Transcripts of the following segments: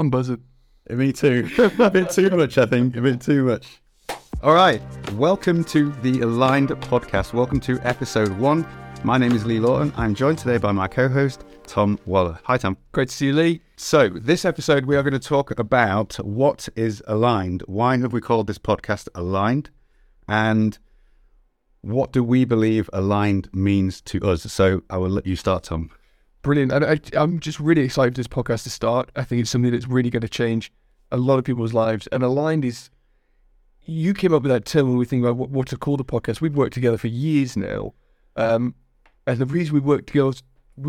I'm buzzing. Me too. a bit too much, I think. A bit too much. All right. Welcome to the Aligned Podcast. Welcome to episode one. My name is Lee Lawton. I'm joined today by my co host, Tom Waller. Hi, Tom. Great to see you, Lee. So, this episode, we are going to talk about what is aligned. Why have we called this podcast Aligned? And what do we believe aligned means to us? So, I will let you start, Tom. Brilliant. And I, I'm just really excited for this podcast to start. I think it's something that's really going to change a lot of people's lives. And aligned is, you came up with that term when we think about what, what to call the podcast. We've worked together for years now. Um, and the reason we work together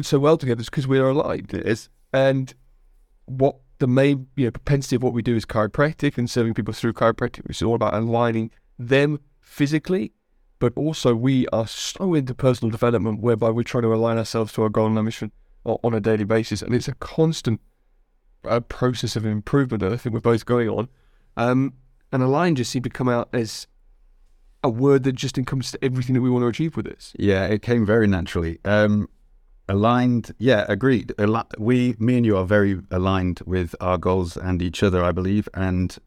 so well together is because we're aligned. It is. And what the main you know, propensity of what we do is chiropractic and serving people through chiropractic, which is all about aligning them physically, but also we are so into personal development whereby we're trying to align ourselves to our goal and our mission on a daily basis. And it's a constant uh, process of improvement that I think we're both going on. Um, and align just seemed to come out as a word that just encompasses everything that we want to achieve with this. Yeah, it came very naturally. Um, aligned, yeah, agreed. Al- we, me and you are very aligned with our goals and each other, I believe. And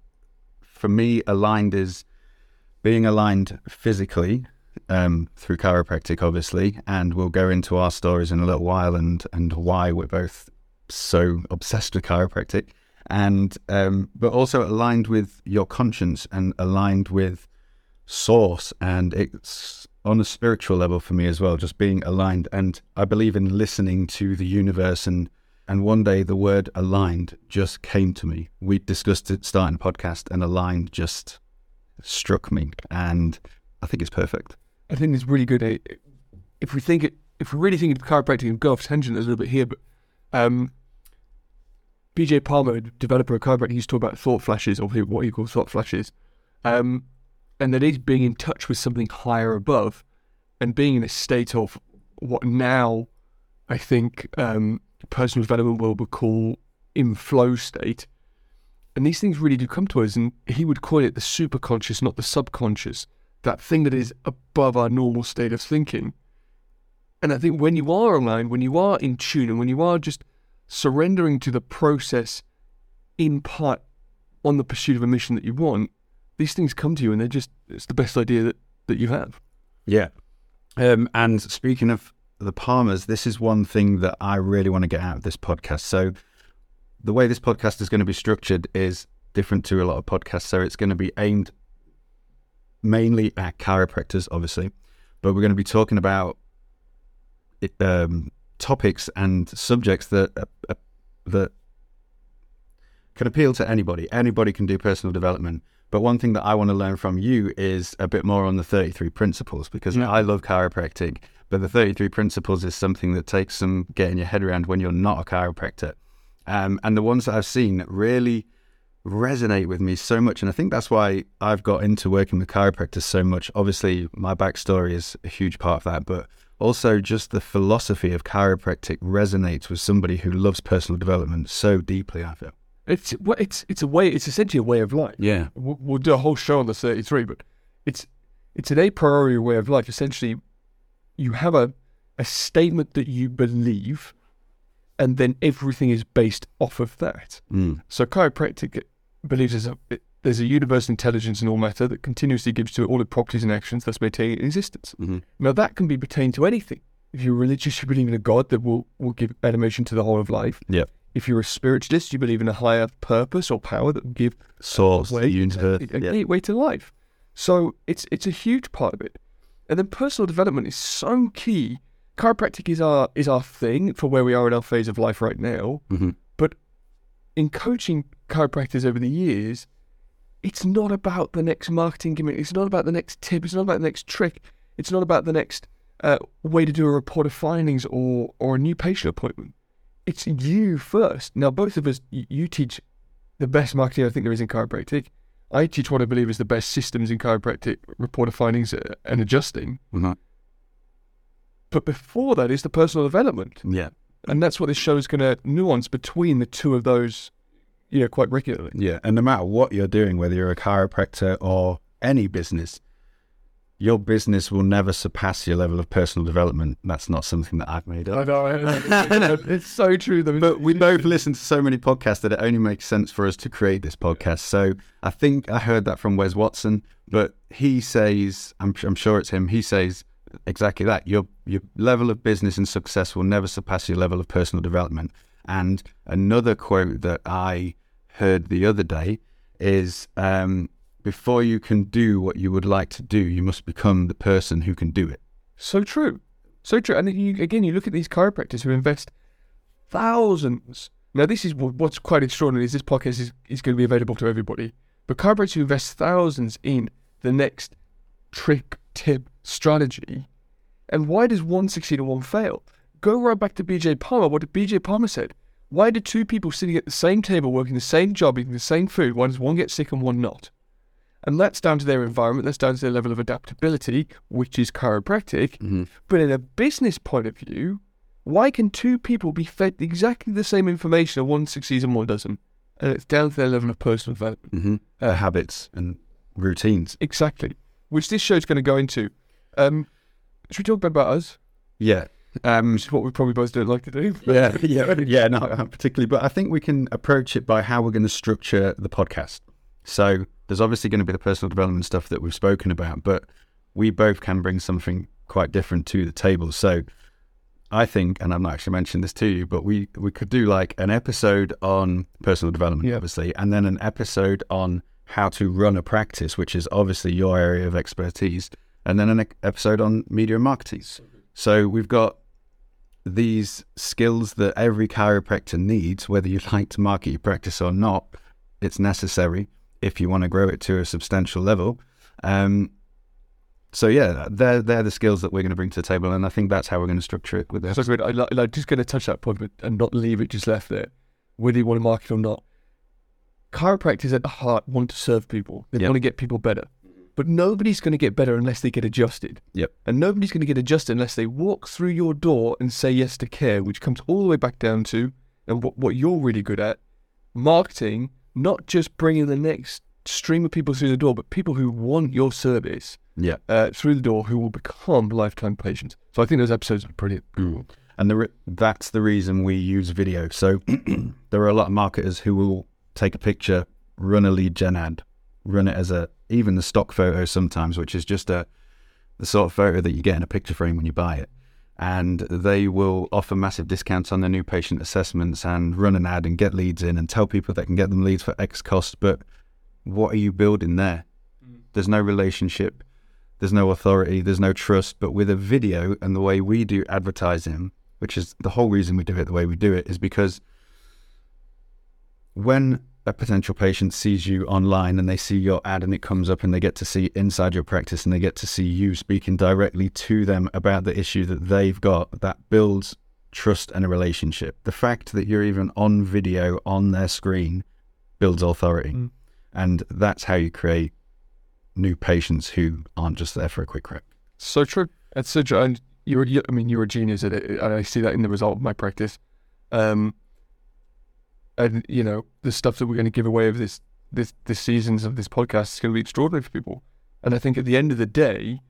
for me, aligned is being aligned physically um, through chiropractic, obviously. And we'll go into our stories in a little while and, and why we're both so obsessed with chiropractic. And um, but also aligned with your conscience and aligned with source and it's on a spiritual level for me as well just being aligned and i believe in listening to the universe and and one day the word aligned just came to me we discussed it starting a podcast and aligned just struck me and i think it's perfect I think it's really good. eh, If we think it, if we really think of chiropractic and go off tangent a little bit here, but um, BJ Palmer, developer of chiropractic, he used to talk about thought flashes or what he calls thought flashes, um, and that is being in touch with something higher above, and being in a state of what now I think um, personal development world would call in flow state. And these things really do come to us, and he would call it the superconscious, not the subconscious that thing that is above our normal state of thinking. And I think when you are aligned, when you are in tune, and when you are just surrendering to the process in part on the pursuit of a mission that you want, these things come to you and they're just, it's the best idea that, that you have. yeah um, and speaking of the palmers this is one thing that i really want to get out of this podcast so the way this podcast is going to be structured is different to a lot of podcasts so it's going to be aimed mainly at chiropractors, obviously, but we're going to be talking about um, topics and subjects that uh, uh, that can appeal to anybody. Anybody can do personal development. But one thing that I want to learn from you is a bit more on the 33 principles because Yeah. I love chiropractic, but the 33 principles is something that takes some getting your head around when you're not a chiropractor. Um, and the ones that I've seen really resonate with me so much. And I think that's why I've got into working with chiropractors so much. Obviously, my backstory is a huge part of that, but also just the philosophy of chiropractic resonates with somebody who loves personal development so deeply, I feel. It's well, it's it's a way. It's essentially a way of life. Yeah. We'll, we'll do a whole show on the thirty-three, but it's it's an a priori way of life. Essentially, you have a a statement that you believe, and then everything is based off of that. Mm. So chiropractic believes there's a there's a universal intelligence in all matter that continuously gives to it all the properties and actions thus maintaining existence. Mhm. Now that can be pertained to anything. If you're religious, you believe in a God that will, will give animation to the whole of life. Yep. If you're a spiritualist, you believe in a higher purpose or power that will give Source, way, universe. a, a yeah. gateway to life. So it's it's a huge part of it. And then personal development is so key. Chiropractic is our is our thing for where we are in our phase of life right now. Mhm. In coaching chiropractors over the years, it's not about the next marketing gimmick. It's not about the next tip. It's not about the next trick. It's not about the next uh, way to do a report of findings or or a new patient appointment. It's you first. Now, both of us, you teach the best marketing I think there is in chiropractic. I teach what I believe is the best systems in chiropractic, report of findings uh, and adjusting. Mhm. But before that is the personal development. Yeah. And that's what this show is going to nuance between the two of those, know, quite regularly. Yeah. And no matter what you're doing, whether you're a chiropractor or any business, your business will never surpass your level of personal development. That's not something that I've made I up. know, I know. it's so true though. But we both listen to so many podcasts that it only makes sense for us to create this podcast. So I think I heard that from Wes Watson, but he says, I'm, I'm sure it's him, he says exactly that. Your, your level of business and success will never surpass your level of personal development. And another quote that I heard the other day is um, before you can do what you would like to do, you must become the person who can do it. So true. So true. And you, again, you look at these chiropractors who invest thousands. Now, this is what's quite extraordinary is this podcast is, is going to be available to everybody. But chiropractors who invest thousands in the next trick, tip, strategy. And why does one succeed and one fail? Go right back to BJ Palmer. What did BJ Palmer said? Why do two people sitting at the same table working the same job, eating the same food, why does one get sick and one not? And that's down to their environment, that's down to their level of adaptability, which is chiropractic. But in a business point of view, why can two people be fed exactly the same information and one succeeds and one doesn't? And it's down to their level of personal development. Mm-hmm. Uh, habits and routines. Exactly. Which this show's going to go into. Um, should we talk about us? Yeah. Um, Which is what we probably both don't like to do. yeah, yeah, yeah, not particularly, but I think we can approach it by how we're going to structure the podcast. So there's obviously going to be the personal development stuff that we've spoken about, but we both can bring something quite different to the table. So I think, and I've not actually mentioned this to you, but we we could do like an episode on personal development, Yeah. obviously, and then an episode on how to run a practice, which is obviously your area of expertise, and then an episode on media and marketing. So we've got these skills that every chiropractor needs, whether you like to market your practice or not, it's necessary if you want to grow it to a substantial level. Um, so yeah, they're they're the skills that we're going to bring to the table, and I think that's how we're going to structure it with this. So good. I, li- I'm just going to touch that point but, and not leave it just left there, whether you want to market or not. Chiropractors at the heart want to serve people. They Yep. want to get people better. But nobody's going to get better unless they get adjusted. Yep. And nobody's going to get adjusted unless they walk through your door and say yes to care, which comes all the way back down to, and what, what you're really good at, marketing, not just bringing the next stream of people through the door, but people who want your service Yeah, uh, through the door who will become lifetime patients. So I think those episodes are brilliant. and the re- that's the reason we use video. So there are a lot of marketers who will take a picture, run a lead gen ad, run it as a even the stock photo sometimes, which is just a the sort of photo that you get in a picture frame when you buy it. And they will offer massive discounts on their new patient assessments and run an ad and get leads in and tell people they can get them leads for X cost. But what are you building there? Mm. There's no relationship, there's no authority, there's no trust. But with a video and the way we do advertising, which is the whole reason we do it the way we do it, is because when a potential patient sees you online and they see your ad and it comes up and they get to see inside your practice and they get to see you speaking directly to them about the issue that they've got, that builds trust and a relationship. The fact that you're even on video on their screen builds authority. Mm. And that's how you create new patients who aren't just there for a quick crack. So true. That's so true. And you're, you, I mean, you're a genius at it. And I see that in the result of my practice. Um, and you know, the stuff that we're going to give away of this, this, this seasons of this podcast is going to be extraordinary for people. And I think at the end of the day,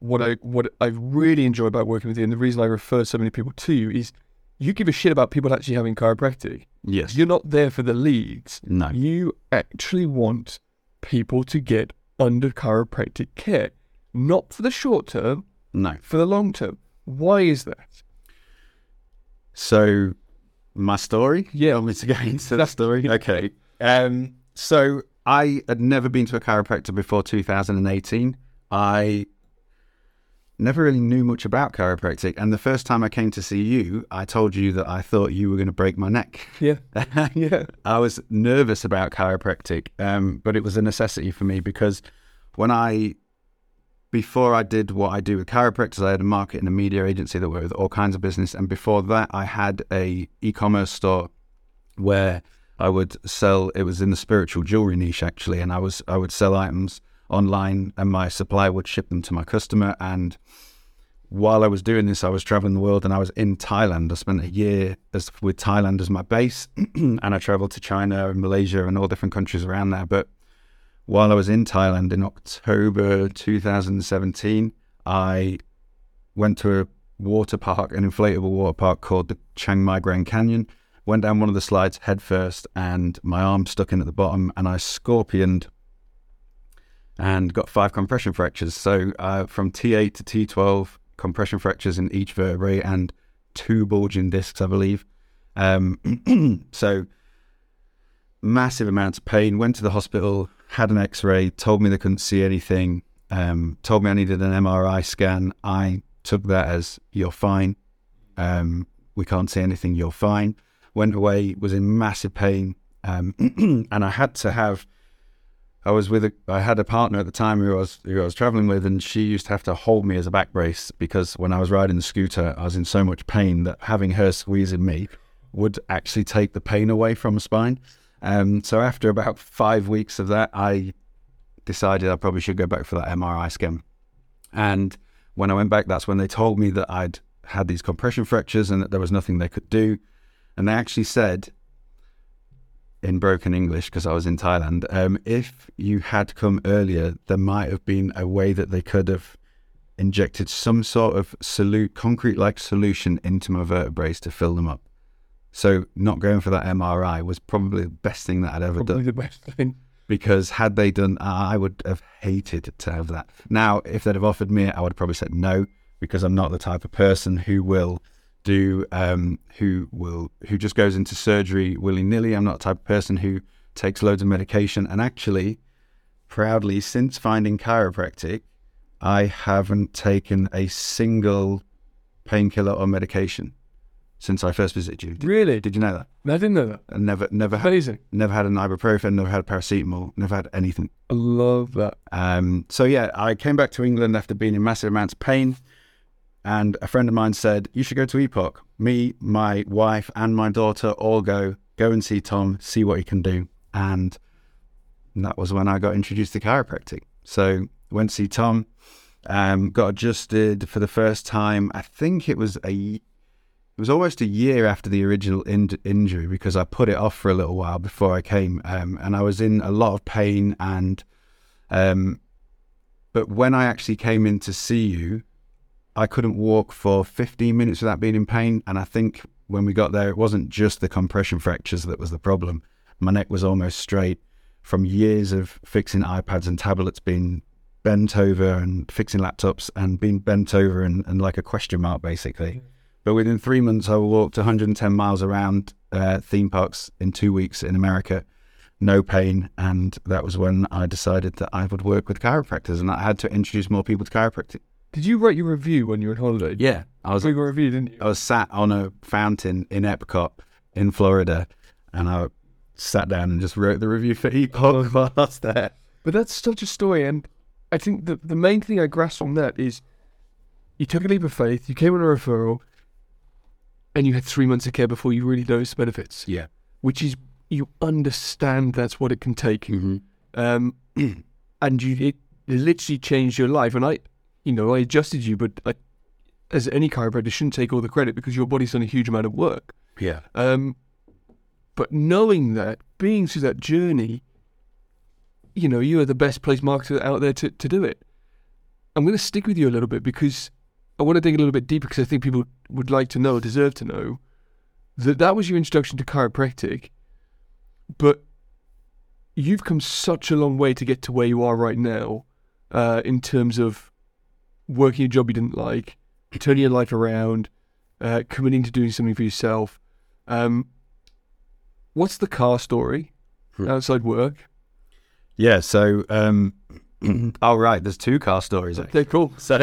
what I, what I really enjoy about working with you, and the reason I refer so many people to you is, you give a shit about people actually having chiropractic. Yes. You're not there for the leads. no. You actually want people to get under chiropractic care, not for the short term, No. for the long term. Why is that? So, my story? Yeah. Want me to go into That's- story? Okay. Um, so, I had never been to a chiropractor before 2018. I never really knew much about chiropractic. And the first time I came to see you, I told you that I thought you were going to break my neck. Yeah, yeah, I was nervous about chiropractic, um, but it was a necessity for me because when I, before I did what I do with chiropractors, I had a market and a media agency that worked with all kinds of business, and before that, I had a e-commerce store where I would sell. It was in the spiritual jewelry niche actually, and I was I would sell items online, and my supplier would ship them to my customer and while I was doing this, I was traveling the world and I was in Thailand. I spent a year as, with Thailand as my base, and I traveled to China and Malaysia and all different countries around there. But while I was in Thailand in October 2017, I went to a water park, an inflatable water park called the Chiang Mai Grand Canyon. Went down one of the slides headfirst, and my arm stuck in at the bottom, and I scorpioned and got five compression fractures. So uh, from T8 to T12, compression fractures in each vertebrae and two bulging discs, I believe. Um, so massive amounts of pain. Went to the hospital, had an X-ray, told me they couldn't see anything. Um, told me I needed an MRI scan. I took that as you're fine. Um, we can't see anything. You're fine. Went away. Was in massive pain, um, and I had to have. I was with a. I had a partner at the time who I was who I was traveling with, and she used to have to hold me as a back brace because when I was riding the scooter, I was in so much pain that having her squeezing me would actually take the pain away from my spine. Um, so after about five weeks of that, I decided I probably should go back for that MRI scan. And when I went back, that's when they told me that I'd had these compression fractures and that there was nothing they could do. And they actually said, in broken English, because I was in Thailand, um, if you had come earlier, there might have been a way that they could have injected some sort of solu- concrete like solution into my vertebrae to fill them up. So not going for that MRI was probably the best thing that I'd ever Probably done the best thing. because had they done, I would have hated to have that. Now, if they'd have offered me it, I would have probably said no because I'm not the type of person who will do, um, who will, who just goes into surgery willy nilly. I'm not the type of person who takes loads of medication. And actually, proudly, since finding chiropractic, I haven't taken a single painkiller or medication since I first visited you. Did, Really? did you know that? I didn't know that. I never, never, had, Amazing. never had an ibuprofen, never had paracetamol, never had anything. I love that. Um, so yeah, I came back to England after being in massive amounts of pain, and a friend of mine said, "You should go to Epoch." Me, my wife, and my daughter all go. Go and see Tom, see what he can do, and that was when I got introduced to chiropractic. So went to see Tom, um, got adjusted for the first time. I think it was a it was almost a year after the original in- injury because I put it off for a little while before I came, um, and I was in a lot of pain. And um, but when I actually came in to see you, I couldn't walk for 15 minutes without being in pain. And I think when we got there, it wasn't just the compression fractures that was the problem. My neck was almost straight from years of fixing iPads and tablets, being bent over and fixing laptops and being bent over and, and like a question mark basically. But within three months, I walked 110 miles around uh, theme parks in two weeks in America, no pain. And that was when I decided that I would work with chiropractors and I had to introduce more people to chiropractic. Did you write your review when you were on holiday? Yeah. I was, You review, didn't you? I was sat on a fountain in Epcot in Florida and I sat down and just wrote the review for Epoch while I was there. But that's such a story, and I think the the main thing I grasp from that is you took a leap of faith, you came on a referral, and you had three months of care before you really noticed the benefits, Yeah. which is you understand that's what it can take, Mm-hmm. um, and you it, it literally changed your life. And I, you know, I adjusted you, but I, as any chiropractor, shouldn't take all the credit because your body's done a huge amount of work. Yeah. Um, but knowing that, being through that journey, you know, you are the best place marketer out there to, to do it. I'm going to stick with you a little bit because I want to dig a little bit deeper because I think people would like to know, deserve to know, that that was your introduction to chiropractic, but you've come such a long way to get to where you are right now uh, in terms of working a job you didn't like, turning your life around, uh, committing to doing something for yourself. Um, what's the car story Hmm. outside work? Yeah. So, um, oh, right. There's two car stories. Okay, cool. So,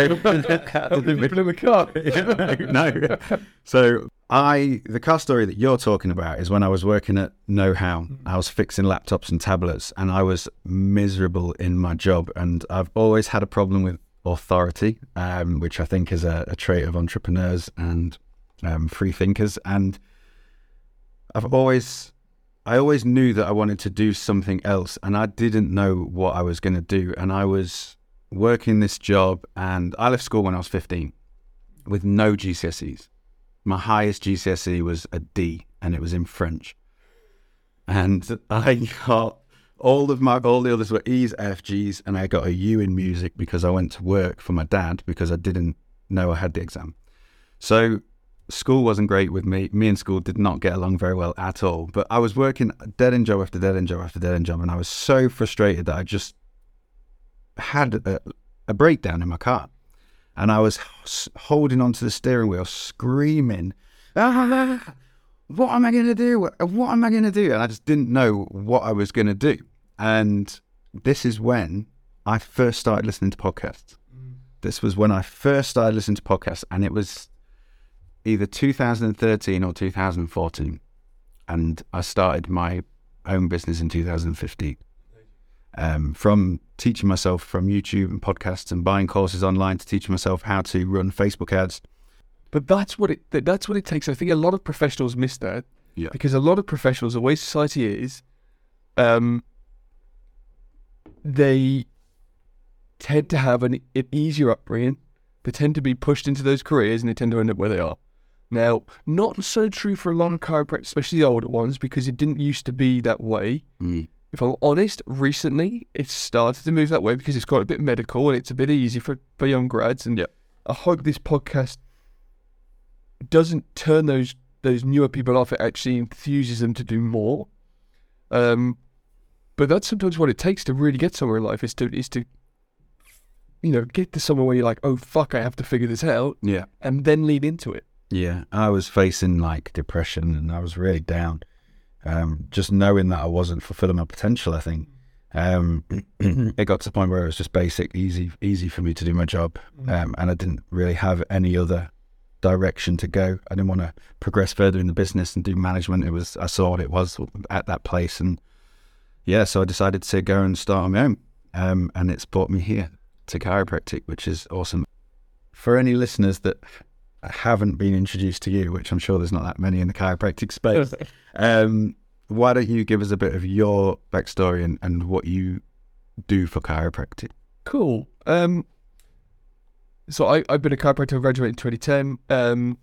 People in the car. no. So I the car story that you're talking about is when I was working at Know How. I was fixing laptops and tablets, and I was miserable in my job. And I've always had a problem with authority, um, which I think is a, a trait of entrepreneurs and um, free thinkers. And I've always I always knew that I wanted to do something else, and I didn't know what I was going to do. And I was working this job, and I left school when I was 15 with no GCSEs. My highest GCSE was a D, and it was in French. And I got all of my all the others were E's, F, G's, and I got a U in music because I went to work for my dad because I didn't know I had the exam. So school wasn't great with me. Me and school did not get along very well at all. But I was working dead end job after dead end job after dead end job, and I was so frustrated that I just had a, a breakdown in my car, and I was holding onto the steering wheel, screaming, "Ah, what am I going to do? What am I going to do?" And I just didn't know what I was going to do. And this is when I first started listening to podcasts. This was when I first started listening to podcasts, and it was either 2013 or 2014. And I started my own business in 2015. Um, from teaching myself from YouTube and podcasts and buying courses online to teaching myself how to run Facebook ads. But that's what it that's what it takes. I think a lot of professionals miss that. Yeah. Because a lot of professionals, the way society is, um, they tend to have an, an easier upbringing. They tend to be pushed into those careers, and they tend to end up where they are. Now, not so true for a lot of chiropractors, especially the older ones, because it didn't used to be that way. If I'm honest, recently it's started to move that way because it's got a bit medical and it's a bit easy for, for young grads. And Yeah. I hope this podcast doesn't turn those those newer people off. It actually enthuses them to do more. Um, but that's sometimes what it takes to really get somewhere in life is to is to you know get to somewhere where you're like, oh fuck, I have to figure this out, Yeah. and then lead into it. Yeah, I was facing like depression and I was really down. Um, just knowing that I wasn't fulfilling my potential, I think. Um, it got to the point where it was just basic, easy, easy for me to do my job, um, and I didn't really have any other direction to go. I didn't want to progress further in the business and do management. It was I saw what it was at that place, and yeah, so I decided to go and start on my own, um, and it's brought me here to chiropractic, which is awesome. For any listeners that haven't been introduced to you, which I'm sure there's not that many in the chiropractic space, um, why don't you give us a bit of your backstory and, and what you do for chiropractic? Cool. Um, so I, I've been a chiropractor. I graduated in 2010. Um,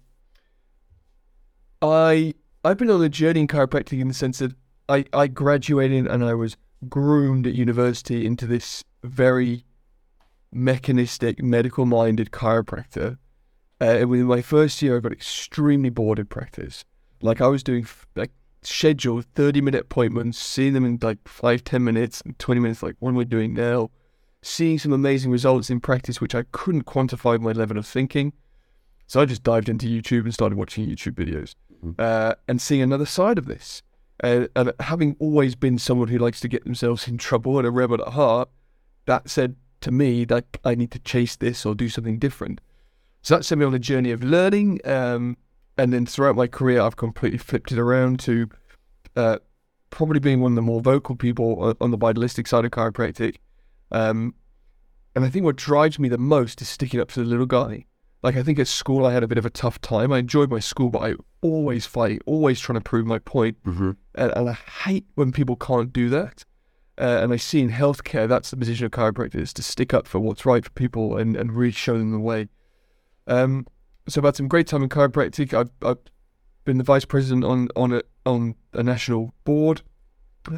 I I've been on a journey in chiropractic in the sense that I, I graduated and I was groomed at university into this very mechanistic, medical minded chiropractor. Uh, within my first year, I got extremely bored in practice. Like I was doing f- like scheduled 30 minute appointments, seeing them in like five, 10 minutes, and 20 minutes, like, what am I doing now? Seeing some amazing results in practice, which I couldn't quantify my level of thinking. So I just dived into YouTube and started watching YouTube videos uh, and seeing another side of this. Uh, and having always been someone who likes to get themselves in trouble and a rebel at heart, that said to me that I need to chase this or do something different. So that sent me on a journey of learning. Um, and then throughout my career, I've completely flipped it around to uh, probably being one of the more vocal people on- the vitalistic side of chiropractic. Um, and I think what drives me the most is sticking up for the little guy. Like I think at school I had a bit of a tough time. I enjoyed my school, but I always fight, always trying to prove my point. Mm-hmm. And, and I hate when people can't do that. Uh, and I see in healthcare that's the position of chiropractors to stick up for what's right for people and, and really show them the way. Um, so I've had some great time in chiropractic. I've, I've been the vice president on on a, on a national board.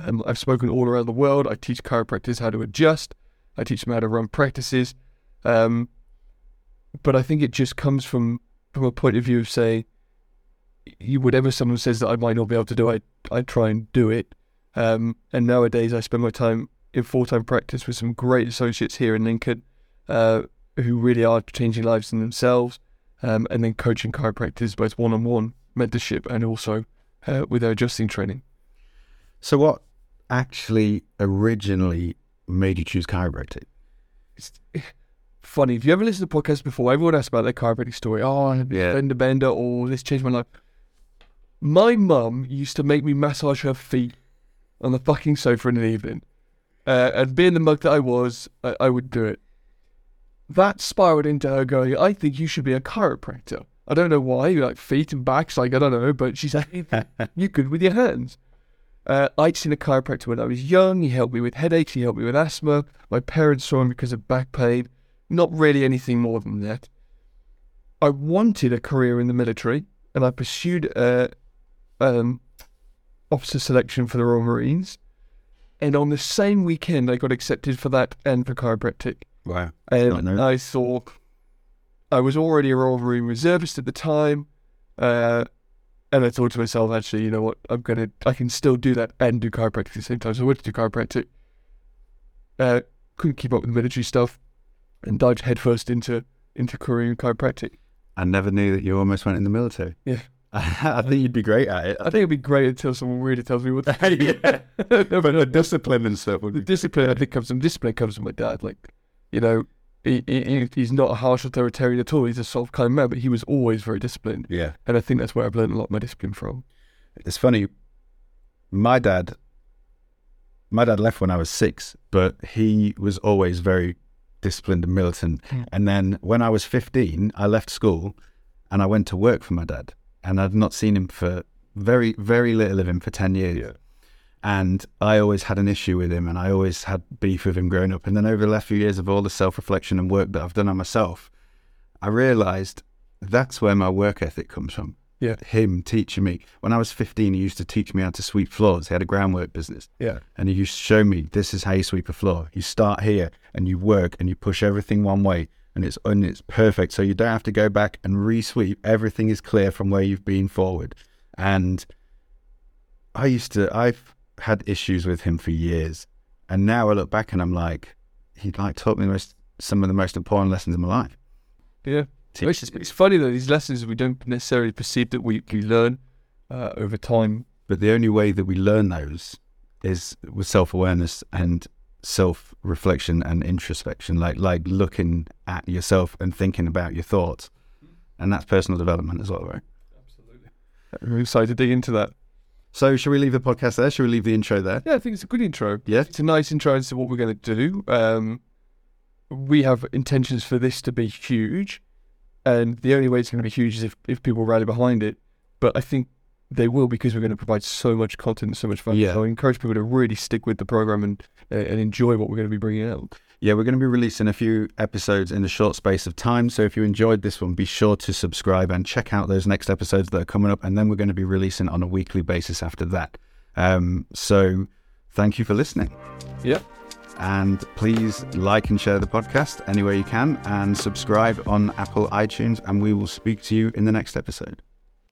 Um, I've spoken all around the world. I teach chiropractors how to adjust. I teach them how to run practices. Um, but I think it just comes from from a point of view of saying, you whatever someone says that I might not be able to do, I I try and do it. Um, and nowadays, I spend my time in full time practice with some great associates here in Lincoln, uh, who really are changing lives in themselves, um, and then coaching chiropractors both one on one mentorship and also uh, with their adjusting training. So, what actually originally made you choose chiropractic? It's funny. If you ever listened to podcasts before, everyone asks about their chiropractic story. Oh, I had Yeah. a fender bender, or this changed my life. My mum used to make me massage her feet on the fucking sofa in the evening. Uh, and being the mug that I was, I, I would do it. That spiraled into her going, I think you should be a chiropractor. I don't know why, like feet and backs, like I don't know, but she's like, You're good with your hands. Uh, I'd seen a chiropractor when I was young. He helped me with headaches. He helped me with asthma. My parents saw him because of back pain. Not really anything more than that. I wanted a career in the military, and I pursued uh, um, officer selection for the Royal Marines. And on the same weekend, I got accepted for that and for chiropractic. Wow. And. I thought I was already a Royal Marine reservist at the time. Uh, and I thought to myself, actually, you know what? I'm going to, I can still do that and do chiropractic at the same time. So I went to do chiropractic. Uh, couldn't keep up with the military stuff and dived headfirst into, into Korean chiropractic. I never knew that you almost went in the military. Yeah. I think you'd be great at it. I think it'd be great until someone really tells me what to do. yeah. no, but no, discipline and stuff would the be. discipline I think comes from discipline comes from my dad. Like, you know, he, he he's not a harsh authoritarian at all. He's a soft kind of man, but he was always very disciplined, Yeah. and I think that's where I've learned a lot of my discipline from. It's funny. My dad, my dad left when I was six, but he was always very disciplined and militant. Hmm. And then when I was 15, I left school and I went to work for my dad. And I'd not seen him for very, very little of him for 10 years. Yeah. And I always had an issue with him and I always had beef with him growing up. And then over the last few years of all the self reflection and work that I've done on myself, I realized that's where my work ethic comes from. Yeah. Him teaching me. When I was 15, he used to teach me how to sweep floors. He had a groundwork business. Yeah, And he used to show me this is how you sweep a floor. You start here and you work and you push everything one way and it's and it's perfect. So you don't have to go back and re-sweep. Everything is clear from where you've been forward. And I used to I've had issues with him for years. And now I look back and I'm like, he like taught me the most some of the most important lessons in my life. yeah. It's, it's funny though, these lessons we don't necessarily perceive that we, we learn uh, over time. But the only way that we learn those is with self awareness and self reflection and introspection, like like looking at yourself and thinking about your thoughts. And that's personal development as well, right? Absolutely. I'm excited to dig into that. So should we leave the podcast there? Should we leave the intro there? Yeah, I think it's a good intro. Yeah. It's a nice intro into what we're going to do. Um, we have intentions for this to be huge, and the only way it's going to be huge is if, if people rally behind it. But I think they will because we're going to provide so much content and so much fun. Yeah. So I encourage people to really stick with the program and uh, and enjoy what we're going to be bringing out. Yeah, we're going to be releasing a few episodes in a short space of time. So if you enjoyed this one, be sure to subscribe and check out those next episodes that are coming up. And then we're going to be releasing on a weekly basis after that. Um, so thank you for listening. Yeah. And please like and share the podcast anywhere you can and subscribe on Apple iTunes. And we will speak to you in the next episode.